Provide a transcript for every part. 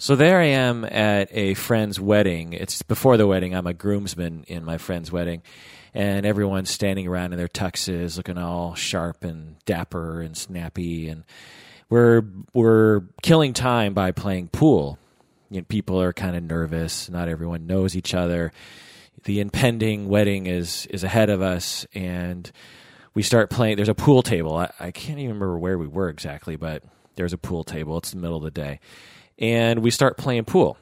So there I am at a friend's wedding. It's before the wedding. I'm a groomsman in my friend's wedding. And everyone's standing around in their tuxes, looking all sharp and dapper and snappy. And we're, we're killing time by playing pool. You know, people are kind of nervous. Not everyone knows each other. The impending wedding is, is ahead of us. And we start playing. There's a pool table. I, I can't even remember where we were exactly, but there's a pool table. It's the middle of the day and we start playing pool.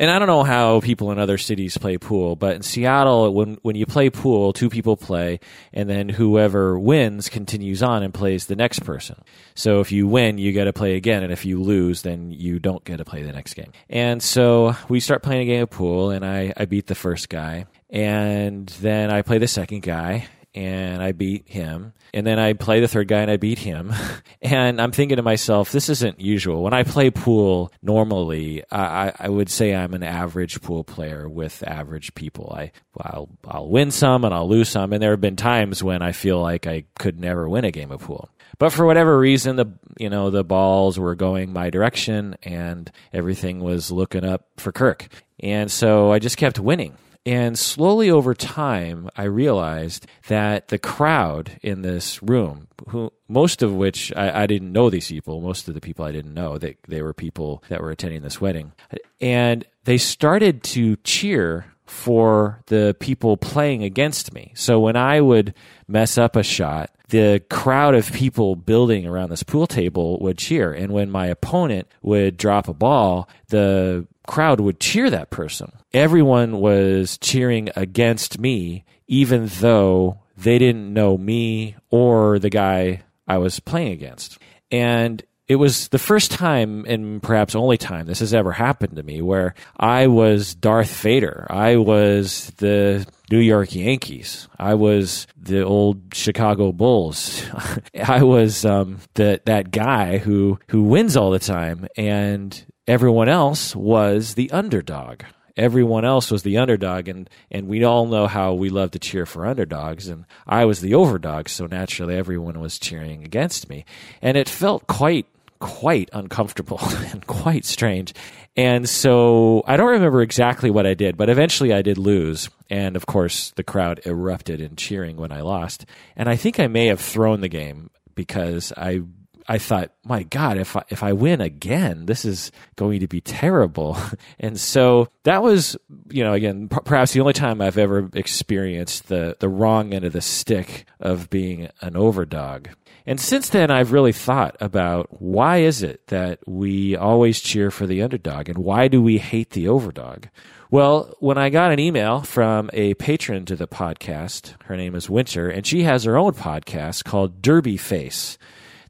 And I don't know how people in other cities play pool, but in Seattle, when when you play pool, two people play, and then whoever wins continues on and plays the next person. So if you win, you get to play again, and if you lose, then you don't get to play the next game. And so we start playing a game of pool, and I I beat the first guy, and then I play the second guy, and I beat him. And then I play the third guy and I beat him. and I'm thinking to myself, this isn't usual. When I play pool normally, I, I would say I'm an average pool player with average people. I, I'll, I'll win some and I'll lose some. And there have been times when I feel like I could never win a game of pool. But for whatever reason, the you know the balls were going my direction, and everything was looking up for Kirk, and so I just kept winning and slowly over time, I realized that the crowd in this room, who most of which I, I, didn't know these people, most of the people I didn't know, they, they were people that were attending this wedding, and they started to cheer for the people playing against me. So when I would mess up a shot, the crowd of people building around this pool table would cheer. And when my opponent would drop a ball, the crowd would cheer that person. Everyone was cheering against me, even though they didn't know me or the guy I was playing against. And it was the first time and perhaps only time this has ever happened to me where I was Darth Vader. I was the New York Yankees. I was the old Chicago Bulls. I was um, the, that guy who, who wins all the time and everyone else was the underdog. Everyone else was the underdog, and, and we all know how we love to cheer for underdogs. And I was the overdog, so naturally everyone was cheering against me. And it felt quite quite uncomfortable and quite strange. And so I don't remember exactly what I did, but eventually I did lose. And of course, the crowd erupted in cheering when I lost. And I think I may have thrown the game because I I thought, my God, if I, if I win again, this is going to be terrible. and so that was, you know, again, p- perhaps the only time I've ever experienced the, the wrong end of the stick of being an overdog. And since then, I've really thought about why is it that we always cheer for the underdog and why do we hate the overdog? Well, when I got an email from a patron to the podcast, her name is Winter, and she has her own podcast called Derby Face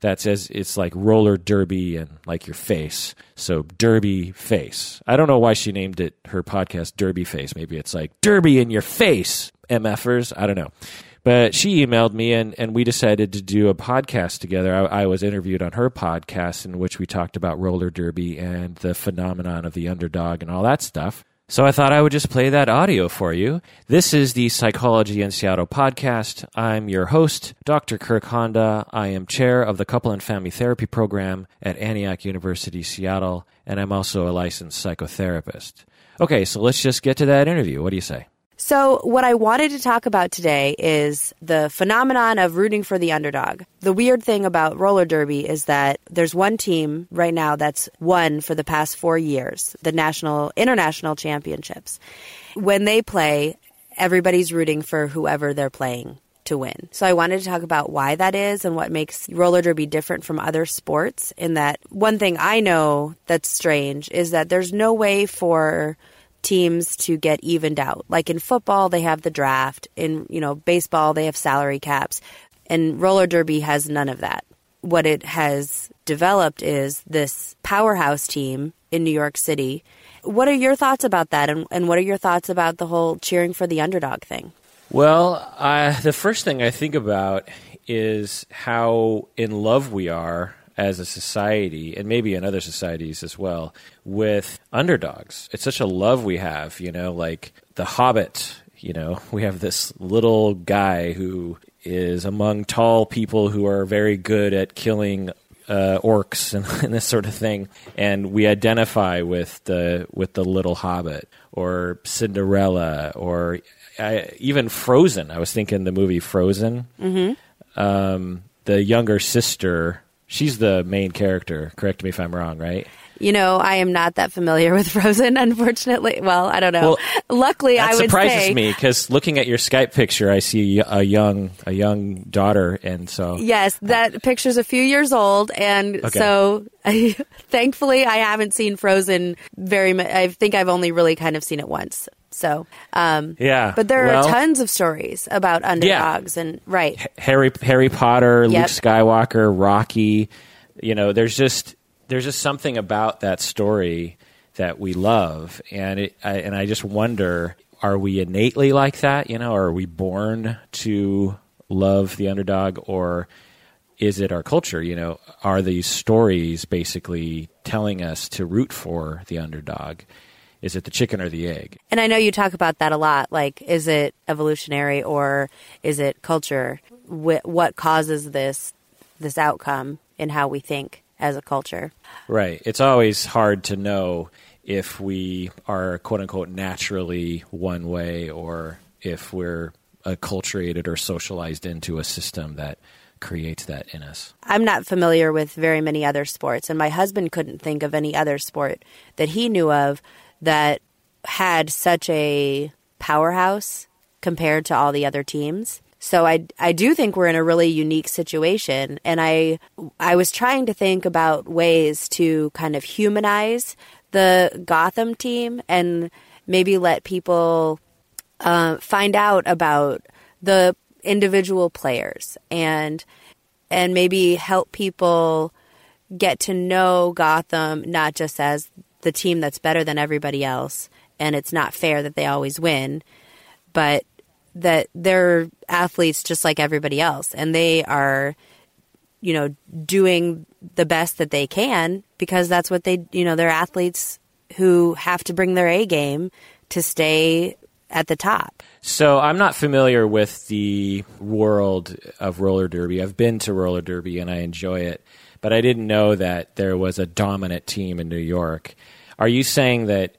that says it's like roller derby and like your face. So derby face. I don't know why she named it her podcast Derby Face. Maybe it's like derby in your face, MFers. I don't know. But she emailed me and, and we decided to do a podcast together. I, I was interviewed on her podcast in which we talked about roller derby and the phenomenon of the underdog and all that stuff. So I thought I would just play that audio for you. This is the Psychology in Seattle podcast. I'm your host, Dr. Kirk Honda. I am chair of the Couple and Family Therapy Program at Antioch University, Seattle, and I'm also a licensed psychotherapist. Okay, so let's just get to that interview. What do you say? So, what I wanted to talk about today is the phenomenon of rooting for the underdog. The weird thing about roller derby is that there's one team right now that's won for the past four years the national, international championships. When they play, everybody's rooting for whoever they're playing to win. So I wanted to talk about why that is and what makes roller derby different from other sports. In that, one thing I know that's strange is that there's no way for teams to get evened out. Like in football, they have the draft. In, you know, baseball, they have salary caps. And roller derby has none of that. What it has developed is this powerhouse team in New York City. What are your thoughts about that? And, and what are your thoughts about the whole cheering for the underdog thing? Well, uh, the first thing I think about is how in love we are as a society, and maybe in other societies as well, with underdogs. It's such a love we have, you know, like The Hobbit. You know, we have this little guy who is among tall people who are very good at killing uh, orcs and, and this sort of thing, and we identify with the with the Little Hobbit or Cinderella or I, even Frozen. I was thinking the movie Frozen. Mm-hmm. Um, the younger sister, she's the main character. Correct me if I'm wrong, right? You know, I am not that familiar with Frozen, unfortunately. Well, I don't know. Well, Luckily, I would surprises say, me because looking at your Skype picture, I see a young a young daughter, and so Yes, that picture's a few years old, and Okay. so thankfully I haven't seen Frozen very much. I think I've only really kind of seen it once. So, um, yeah. but there well, are tons of stories about underdogs, and right, Harry Harry Potter, Yep. Luke Skywalker, Rocky. You know, there's just there's just something about that story that we love, and it I, and I just wonder: Are we innately like that? You know, are we born to love the underdog, or is it our culture? You know, are these stories basically telling us to root for the underdog? Is it the chicken or the egg? and I know you talk about that a lot. Like, is it evolutionary or is it culture? Wh- what causes this this outcome in how we think as a culture? Right. It's always hard to know if we are quote unquote naturally one way or if we're acculturated or socialized into a system that creates that in us. I'm not familiar with very many other sports, and my husband couldn't think of any other sport that he knew of that had such a powerhouse compared to all the other teams. So I I do think we're in a really unique situation and I I was trying to think about ways to kind of humanize the Gotham team and maybe let people uh, find out about the individual players and and maybe help people get to know Gotham not just as the team that's better than everybody else and it's not fair that they always win, but that they're athletes just like everybody else and they are you know doing the best that they can because that's what they you know they're athletes who have to bring their A game to stay at the top. So I'm not familiar with the world of roller derby. I've been to roller derby and I enjoy it, but I didn't know that there was a dominant team in New York. Are you saying that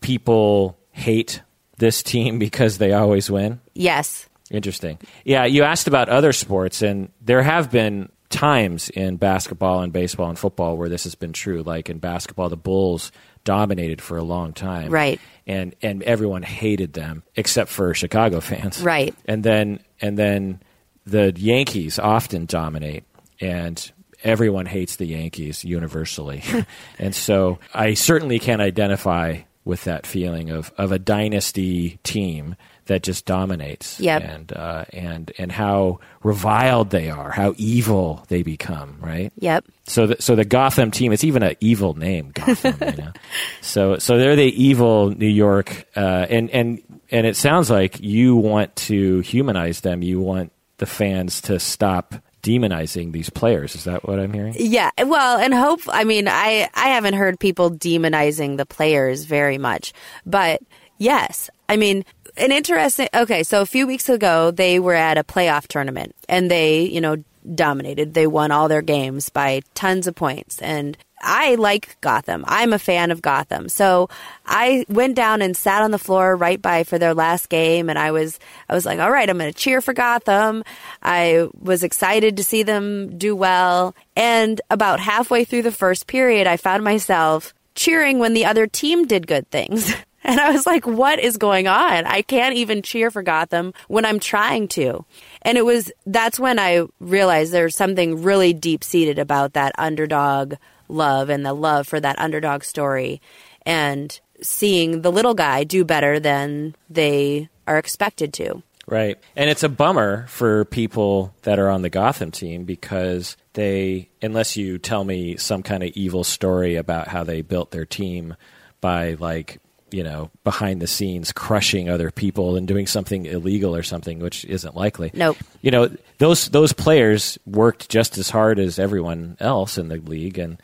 people hate this team because they always win? Yes. Interesting. Yeah, you asked about other sports, and there have been times in basketball and baseball and football where this has been true. Like in basketball, the Bulls dominated for a long time, Right. And and everyone hated them except for Chicago fans, Right. And then and then the Yankees often dominate, and everyone hates the Yankees universally. and so I certainly can identify with that feeling of of a dynasty team that just dominates. Yep. And uh, and and how reviled they are, how evil they become, right? Yep. So, the, so the Gotham team, it's even an evil name, Gotham. you know, so so they're the evil New York, uh, and and and it sounds like you want to humanize them. You want the fans to stop demonizing these players. Is that what I'm hearing? Yeah, well, and hope. I mean, I I haven't heard people demonizing the players very much, but yes, I mean, an interesting. Okay, so a few weeks ago they were at a playoff tournament and they, you know, dominated. They won all their games by tons of points, and I like Gotham. I'm a fan of Gotham. So I went down and sat on the floor right by for their last game and I was I was like, "All right, I'm going to cheer for Gotham." I was excited to see them do well. And about halfway through the first period, I found myself cheering when the other team did good things. And I was like, what is going on? I can't even cheer for Gotham when I'm trying to. And it was, that's when I realized there's something really deep seated about that underdog love and the love for that underdog story and seeing the little guy do better than they are expected to. Right. And it's a bummer for people that are on the Gotham team because they, unless you tell me some kind of evil story about how they built their team by like, you know, behind the scenes crushing other people and doing something illegal or something, which isn't likely. Nope. You know, those those players worked just as hard as everyone else in the league and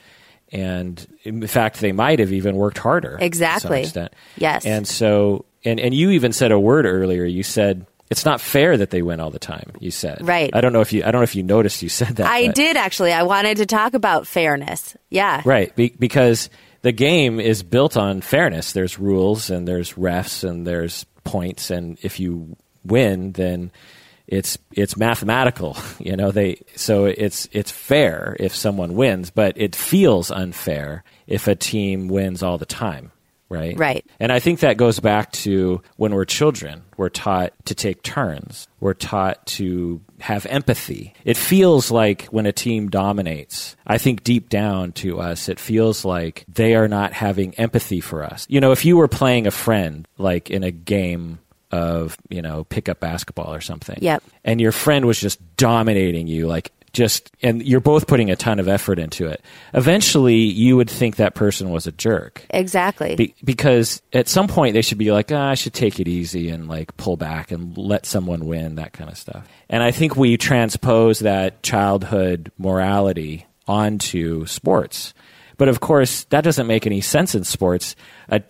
and in fact they might have even worked harder to some Exactly. extent. Yes. And so and and you even said a word earlier. You said it's not fair that they win all the time. You said Right. I don't know if you I don't know if you noticed you said that. I but- did actually. I wanted to talk about fairness. Yeah. Right, be, because the game is built on fairness. There's rules and there's refs and there's points, and if you win, then it's it's mathematical. You know, they so it's it's fair if someone wins, but it feels unfair if a team wins all the time. Right. Right. And I think that goes back to when we're children. We're taught to take turns. We're taught to have empathy. It feels like when a team dominates, I think deep down to us, it feels like they are not having empathy for us. You know, if you were playing a friend, like in a game of, you know, pickup basketball or something. Yep. And your friend was just dominating you, like just, and you're both putting a ton of effort into it. Eventually, you would think that person was a jerk. Exactly. Be- because at some point they should be like, ah, I should take it easy and like pull back and let someone win, that kind of stuff. And I think we transpose that childhood morality onto sports. But of course, that doesn't make any sense in sports.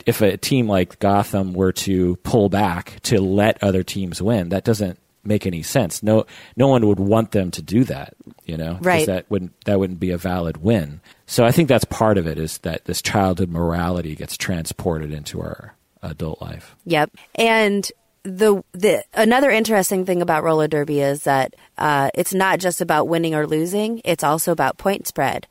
If a team like Gotham were to pull back to let other teams win, that doesn't make any sense. No, no one would want them to do that. You know, Right. That wouldn't that wouldn't be a valid win. So I think that's part of it is that this childhood morality gets transported into our adult life. Yep. And the the another interesting thing about roller derby is that uh, it's not just about winning or losing; it's also about point spread.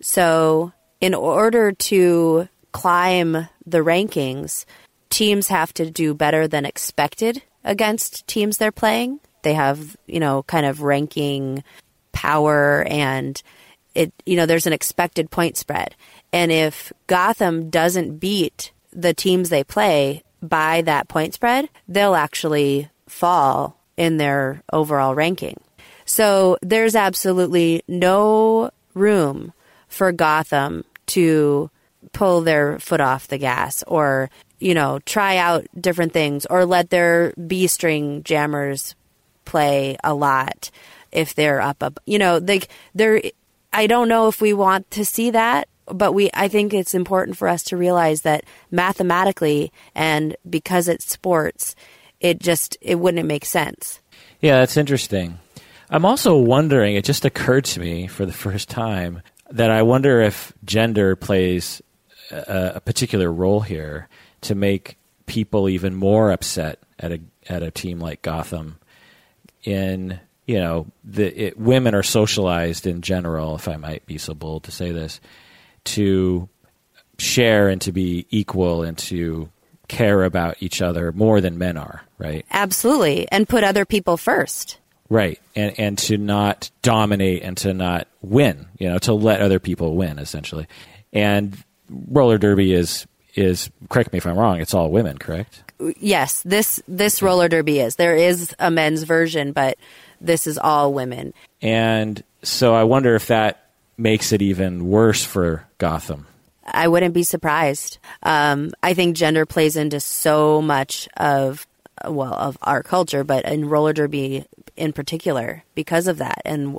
So, in order to climb the rankings, teams have to do better than expected against teams they're playing. They have, you know, kind of ranking power and it you know there's an expected point spread. And if gotham doesn't beat the teams they play by that point spread they'll actually fall in their overall ranking. So there's absolutely no room for gotham to pull their foot off the gas or you know try out different things or let their b string jammers play a lot if they're up up you know they they're i don't know if we want to see that but we i think it's important for us to realize that mathematically and because it's sports it just it wouldn't make sense Yeah, that's interesting. I'm also wondering, it just occurred to me for the first time that I wonder if gender plays a, a particular role here to make people even more upset at a at a team like Gotham in you know the it, women are socialized in general if I might be so bold to say this to share and to be equal and to care about each other more than men are right absolutely and put other people first Right. And and to not dominate and to not win, you know, to let other people win essentially. And roller derby is is correct me if I'm wrong, it's all women, correct? yes this this roller derby is there is a men's version but this is all women And so I wonder if that makes it even worse for Gotham. I wouldn't be surprised. Um, I think gender plays into so much of well of our culture, but in roller derby in particular because of that, and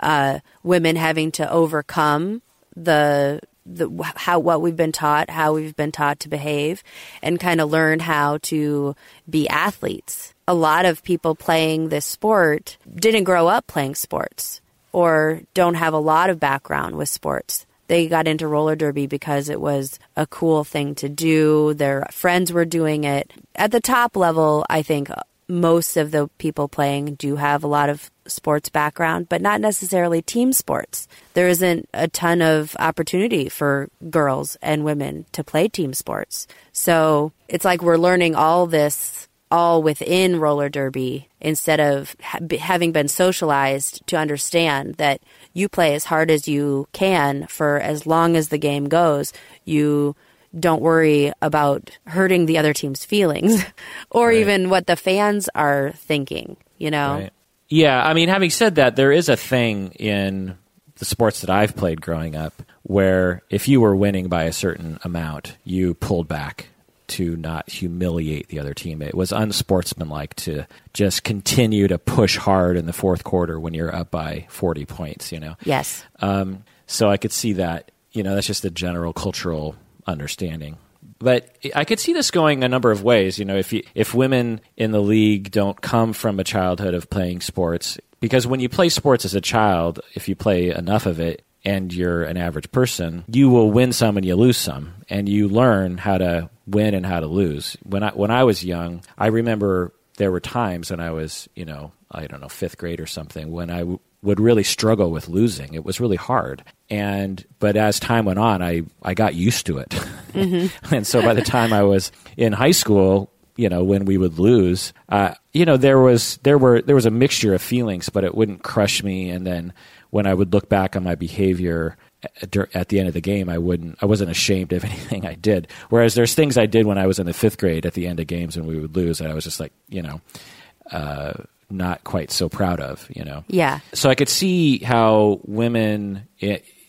uh, women having to overcome the the how what we've been taught, how we've been taught to behave, and kind of learn how to be athletes. A lot of people playing this sport didn't grow up playing sports or don't have a lot of background with sports they got into roller derby because it was a cool thing to do. Their friends were doing it. At the top level, I think most of the people playing do have a lot of sports background, but not necessarily team sports. There isn't a ton of opportunity for girls and women to play team sports. So it's like we're learning all this all within roller derby instead of ha- having been socialized to understand that you play as hard as you can for as long as the game goes. You don't worry about hurting the other team's feelings or even what the fans are thinking, you know? Right. Yeah, I mean, having said that, there is a thing in the sports that I've played growing up where if you were winning by a certain amount, you pulled back to not humiliate the other team. It was unsportsmanlike to just continue to push hard in the fourth quarter when you're up by 40 points, you know? Yes. Um, so I could see that, you know, that's just a general cultural understanding. but I could see this going a number of ways. You know, if you, if women in the league don't come from a childhood of playing sports, because when you play sports as a child, if you play enough of it, and you're an average person, you will win some and you lose some, and you learn how to win and how to lose. When I when I was young, I remember there were times when I was, you know, I don't know, fifth grade or something, when I w- would really struggle with losing. It was really hard. And but as time went on, I I got used to it. Mm-hmm. and so by the time I was in high school, you know, when we would lose, uh, you know, there was there were there was a mixture of feelings, but it wouldn't crush me. And then when I would look back on my behavior at the end of the game, I wouldn't, I wasn't ashamed of anything I did. Whereas there's things I did when I was in the fifth grade at the end of games when we would lose, and I was just like, you know, uh, not quite so proud of, you know. Yeah. So I could see how women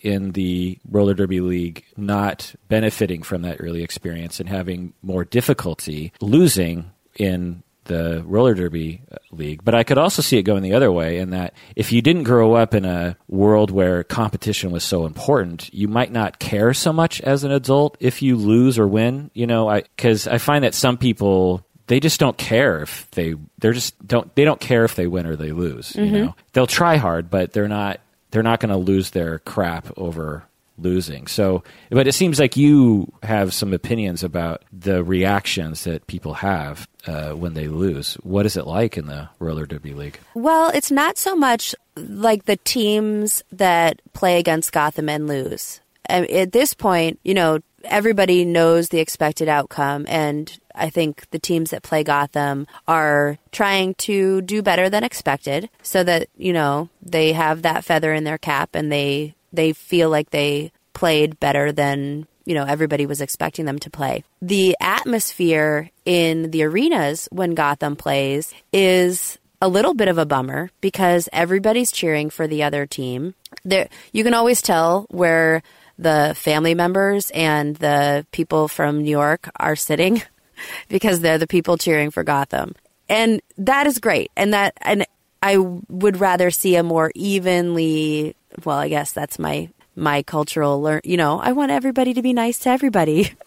in the roller derby league not benefiting from that early experience and having more difficulty losing in the roller derby uh, league. But I could also see it going the other way in that if you didn't grow up in a world where competition was so important, you might not care so much as an adult if you lose or win. You know, I because I find that some people they just don't care if they they're just don't they don't care if they win or they lose. Mm-hmm. You know, they'll try hard, but they're not they're not going to lose their crap over losing. So, but it seems like you have some opinions about the reactions that people have uh, when they lose. What is it like in the roller derby league? Well, it's not so much like the teams that play against Gotham and lose. At this point, you know, everybody knows the expected outcome, and I think the teams that play Gotham are trying to do better than expected so that, you know, they have that feather in their cap and they they feel like they played better than you know everybody was expecting them to play. The atmosphere in the arenas when Gotham plays is a little bit of a bummer because everybody's cheering for the other team. There you can always tell where the family members and the people from New York are sitting because they're the people cheering for Gotham. And that is great. And that and I would rather see a more evenly well, I guess that's my my cultural learn you know i want everybody to be nice to everybody.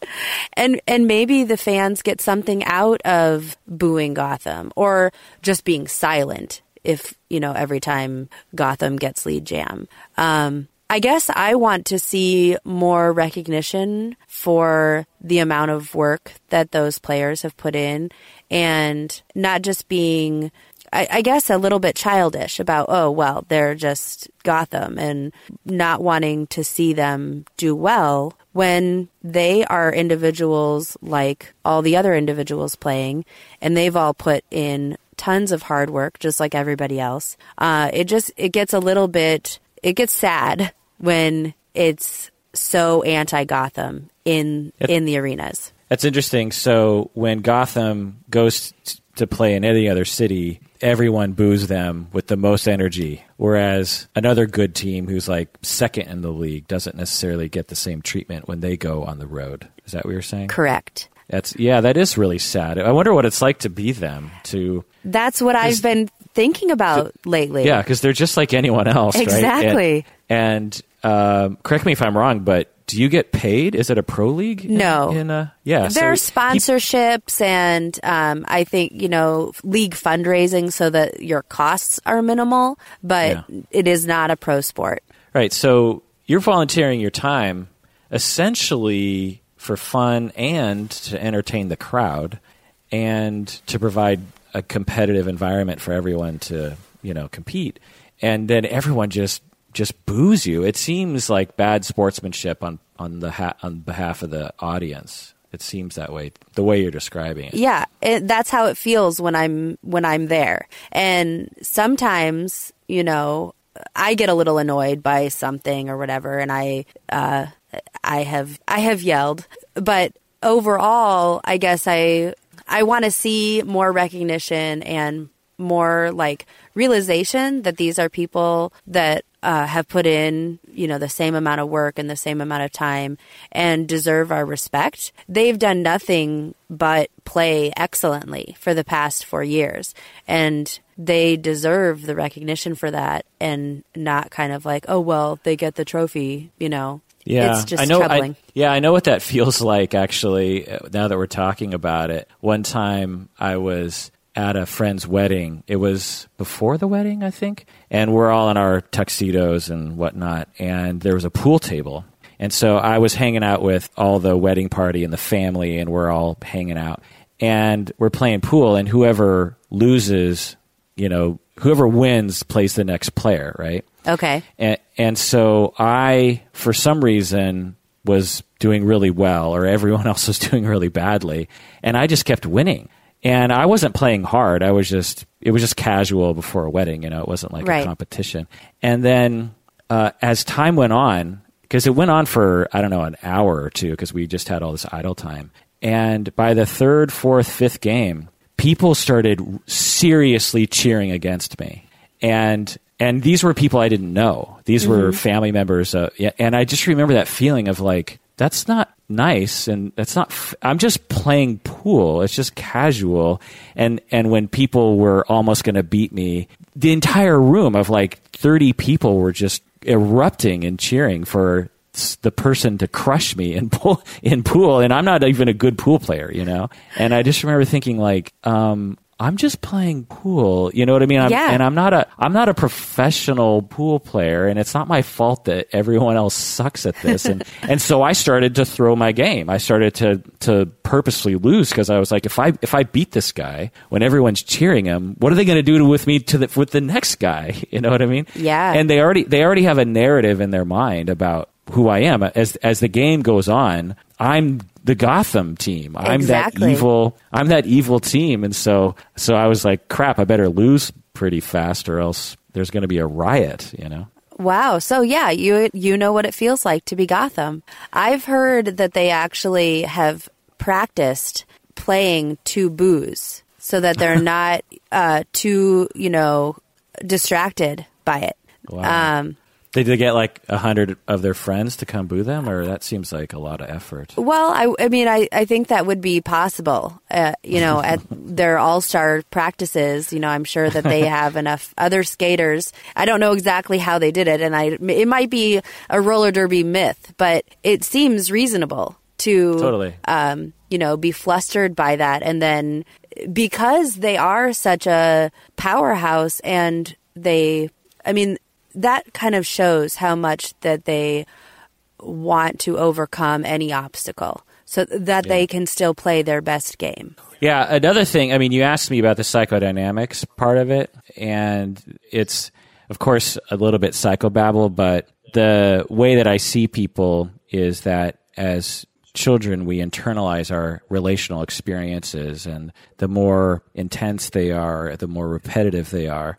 And and maybe the fans get something out of booing gotham or just being silent if you know every time gotham gets lead jam. Um, I guess I want to see more recognition for the amount of work that those players have put in and not just being I, I, guess a little bit childish about, oh, well, they're just Gotham and not wanting to see them do well when they are individuals like all the other individuals playing and they've all put in tons of hard work just like everybody else. Uh, it just, it gets a little bit, it gets sad when it's so anti Gotham in, in the arenas. That's interesting. So when Gotham goes to play in any other city, everyone boos them with the most energy. Whereas another good team who's like second in the league doesn't necessarily get the same treatment when they go on the road. Is that what you're saying? Correct. That's yeah, that is really sad. I wonder what it's like to be them. To that's what I've been thinking about to, lately. Yeah, because they're just like anyone else, exactly. Right? And, and um, correct me if I'm wrong, but do you get paid? Is it a pro league? In, no. In a, yeah. There so are sponsorships he, and um, I think, you know, league fundraising so that your costs are minimal, but yeah. it is not a pro sport. Right. So you're volunteering your time essentially for fun and to entertain the crowd and to provide a competitive environment for everyone to, you know, compete. And then everyone just just boos you. It seems like bad sportsmanship on on the ha- on behalf of the audience. It seems that way, the way you're describing it. Yeah, it, that's how it feels when I'm when I'm there. And sometimes, you know, I get a little annoyed by something or whatever, and I uh, I have I have yelled. But overall, I guess I I want to see more recognition and more like realization that these are people that uh, have put in, you know, the same amount of work and the same amount of time and deserve our respect. They've done nothing but play excellently for the past four years. And they deserve the recognition for that and not kind of like, oh, well, they get the trophy, you know, Yeah, it's just I know. troubling. I, yeah, I know what that feels like. Actually, uh, now that we're talking about it, one time I was at a friend's wedding. It was before the wedding, I think, and we're all in our tuxedos and whatnot. And there was a pool table, and so I was hanging out with all the wedding party and the family, and we're all hanging out, and we're playing pool, and whoever loses, you know, whoever wins plays the next player, right? Okay. And, and so I, for some reason, was doing really well, or everyone else was doing really badly, and I just kept winning. And I wasn't playing hard. I was just it was just casual before a wedding. You know, it wasn't like Right. a competition. And then uh, as time went on, because it went on for I don't know an hour or two, because we just had all this idle time. And by the third, fourth, fifth game, people started seriously cheering against me, and and these were people I didn't know. These were family members, uh, and I just remember that feeling of like that's not nice, and that's not. F- I'm just playing pool. It's just casual, and and when people were almost going to beat me, the entire room of like 30 people were just erupting and cheering for the person to crush me in pool in pool and I'm not even a good pool player, you know. And I just remember thinking like um I'm just playing pool, you know what I mean? I'm, Yeah. And I'm not a I'm not a professional pool player, and it's not my fault that everyone else sucks at this. And and so I started to throw my game. I started to to purposely lose because I was like, if I if I beat this guy when everyone's cheering him, what are they going to do with me to the, with the next guy? You know what I mean? Yeah. And they already they already have a narrative in their mind about who I am. As as the game goes on, I'm the Gotham team. I'm Exactly. that evil. I'm that evil team. And so so I was like, crap, I better lose pretty fast, or else there's going to be a riot. You know. Wow. So yeah, you you know what it feels like to be Gotham. I've heard that they actually have practiced playing to boos so that they're not uh, too you know distracted by it. Wow. Um, Did they get like a hundred of their friends to come boo them, or that seems like a lot of effort? well, I, I mean, I, I think that would be possible. Uh, you know, at their all star practices, you know, I'm sure that they have enough other skaters. I don't know exactly how they did it, and I it might be a roller derby myth, but it seems reasonable to Totally. um, you know, be flustered by that. And then because they are such a powerhouse and they, I mean, that kind of shows how much that they want to overcome any obstacle so that they can still play their best game. Yeah, another thing. I mean, you asked me about the psychodynamics part of it, and it's, of course, a little bit psychobabble, but the way that I see people is that as children, we internalize our relational experiences, and the more intense they are, the more repetitive they are,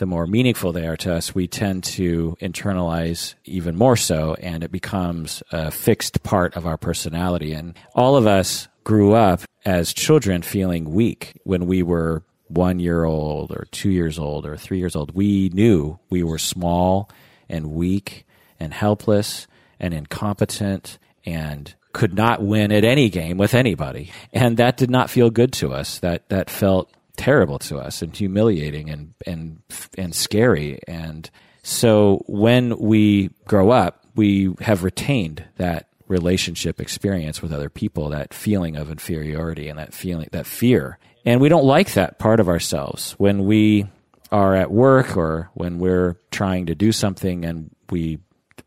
the more meaningful they are to us, we tend to internalize even more so, and it becomes a fixed part of our personality. And all of us grew up as children feeling weak when we were one year old, or two years old, or three years old. We knew we were small and weak and helpless and incompetent and could not win at any game with anybody. And that did not feel good to us. That that felt terrible to us and humiliating and and and scary. And so when we grow up we have retained that relationship experience with other people that feeling of inferiority and that feeling that fear. And we don't like that part of ourselves. When we are at work or when we're trying to do something and we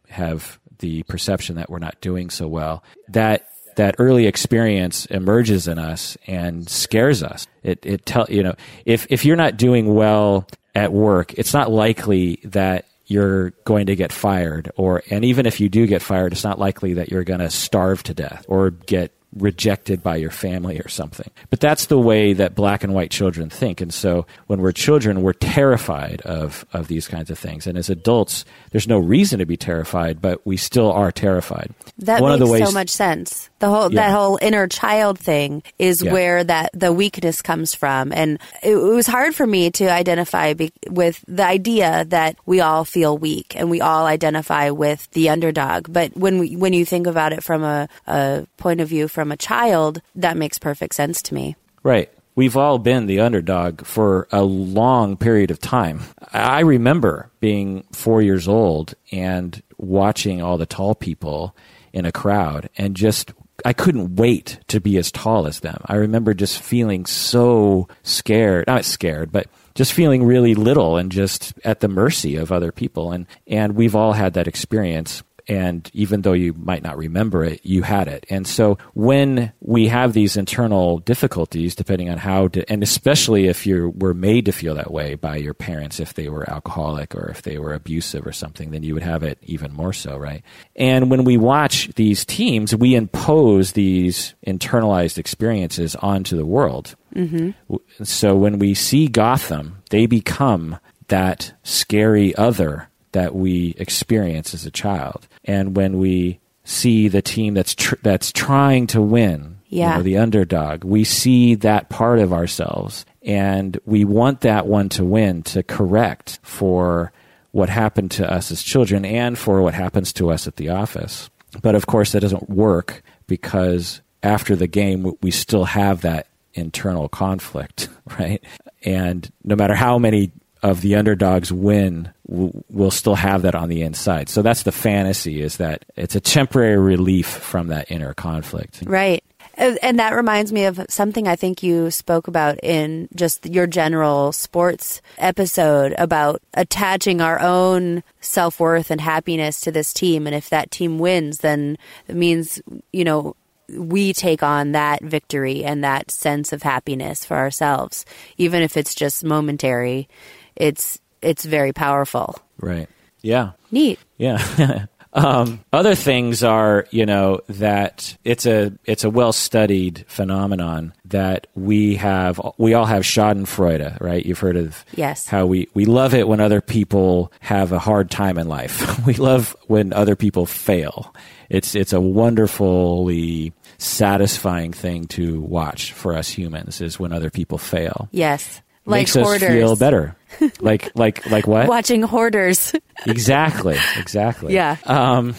have the perception that we're not doing so well that that early experience emerges in us and scares us it it tell you know if if you're not doing well at work it's not likely that you're going to get fired or and even if you do get fired it's not likely that you're going to starve to death or get rejected by your family or something. But that's the way that black and white children think. And so when we're children, we're terrified of, of these kinds of things. And as adults, there's no reason to be terrified, but we still are terrified. That One of makes the ways, so much sense. The whole Yeah. that whole inner child thing is Yeah. where that the weakness comes from, and it, it was hard for me to identify be, with the idea that we all feel weak and we all identify with the underdog. But when we, when you think about it from a, a point of view from a child, that makes perfect sense to me. Right. We've all been the underdog for a long period of time. I remember being four years old and watching all the tall people in a crowd and just I couldn't wait to be as tall as them. I remember just feeling so scared, not scared, but just feeling really little and just at the mercy of other people. And, and we've all had that experience and even though you might not remember it, you had it. And so when we have these internal difficulties, depending on how, to, and especially if you were made to feel that way by your parents, if they were alcoholic or if they were abusive or something, then you would have it even more so, right? And when we watch these teams, we impose these internalized experiences onto the world. Mm-hmm. So when we see Gotham, they become that scary other that we experience as a child. And when we see the team that's tr- that's trying to win, yeah. you know, the underdog, we see that part of ourselves, and we want that one to win to correct for what happened to us as children and for what happens to us at the office. But of course, that doesn't work because after the game, we still have that internal conflict, right? And no matter how many of the underdogs win we'll still have that on the inside. So that's the fantasy is that it's a temporary relief from that inner conflict. Right. And that reminds me of something I think you spoke about in just your general sports episode about attaching our own self worth and happiness to this team. And if that team wins, then it means, you know, we take on that victory and that sense of happiness for ourselves, even if it's just momentary it's it's very powerful. Right. Yeah. Neat. Yeah. um, other things are, you know, that it's a it's a well studied phenomenon that we have. We all have Schadenfreude, right? You've heard of yes. How we we love it when other people have a hard time in life. we love when other people fail. It's it's a wonderfully satisfying thing to watch for us humans is when other people fail. Yes like makes hoarders. us feel better. like like like what? Watching hoarders. exactly. Exactly. Yeah. Um,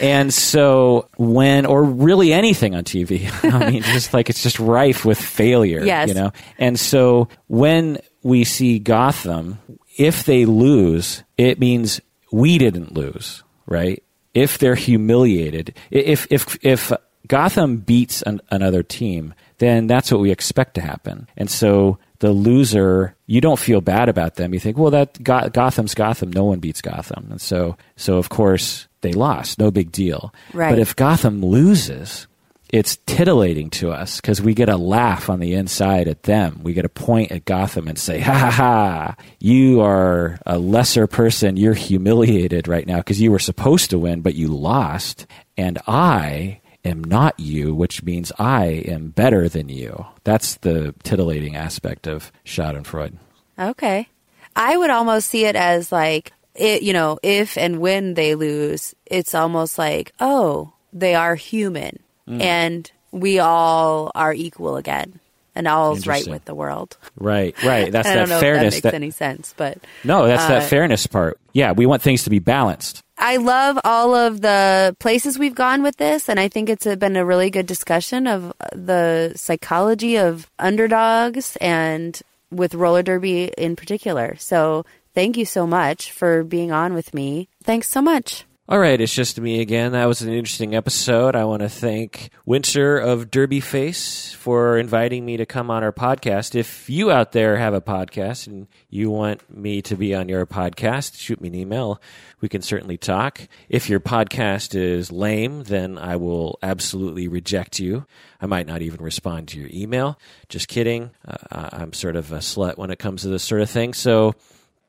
and so when or really anything on TV, I mean, just like it's just rife with failure. Yes. You know. And so when we see Gotham, if they lose, it means we didn't lose, right? If they're humiliated, if if if Gotham beats an, another team, then that's what we expect to happen. And so the loser, you don't feel bad about them. You think, well, that Gotham's Gotham. No one beats Gotham, and so so of course they lost. No big deal. Right. But if Gotham loses, it's titillating to us because we get a laugh on the inside at them. We get a point at Gotham and say, ha ha ha, you are a lesser person. You're humiliated right now because you were supposed to win, but you lost. And I am not you, which means I am better than you. That's the titillating aspect of Schadenfreude. Okay. I would almost see it as like, it, you know, if and when they lose, it's almost like, oh, they are human mm. and we all are equal again and all's right with the world. Right, right. That's that fairness. that makes that, any sense, but no, that's uh, that fairness part. Yeah, we want things to be balanced. I love all of the places we've gone with this, and I think it's been a really good discussion of the psychology of underdogs and with roller derby in particular. So, thank you so much for being on with me. Thanks so much. All right, it's just me again. That was an interesting episode. I want to thank Winter of Derby Face for inviting me to come on our podcast. If you out there have a podcast and you want me to be on your podcast, shoot me an email. We can certainly talk. If your podcast is lame, then I will absolutely reject you. I might not even respond to your email. Just kidding. Uh, I'm sort of a slut when it comes to this sort of thing. So.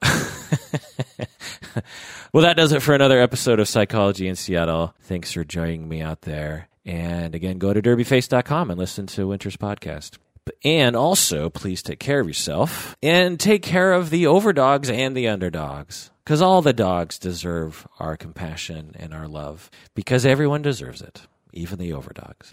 well, that does it for another episode of Psychology in Seattle. Thanks for joining me out there. And again, go to derbyface.com and listen to Winter's podcast. And also, please take care of yourself and take care of the overdogs and the underdogs. Because all the dogs deserve our compassion and our love. Because everyone deserves it, even the overdogs.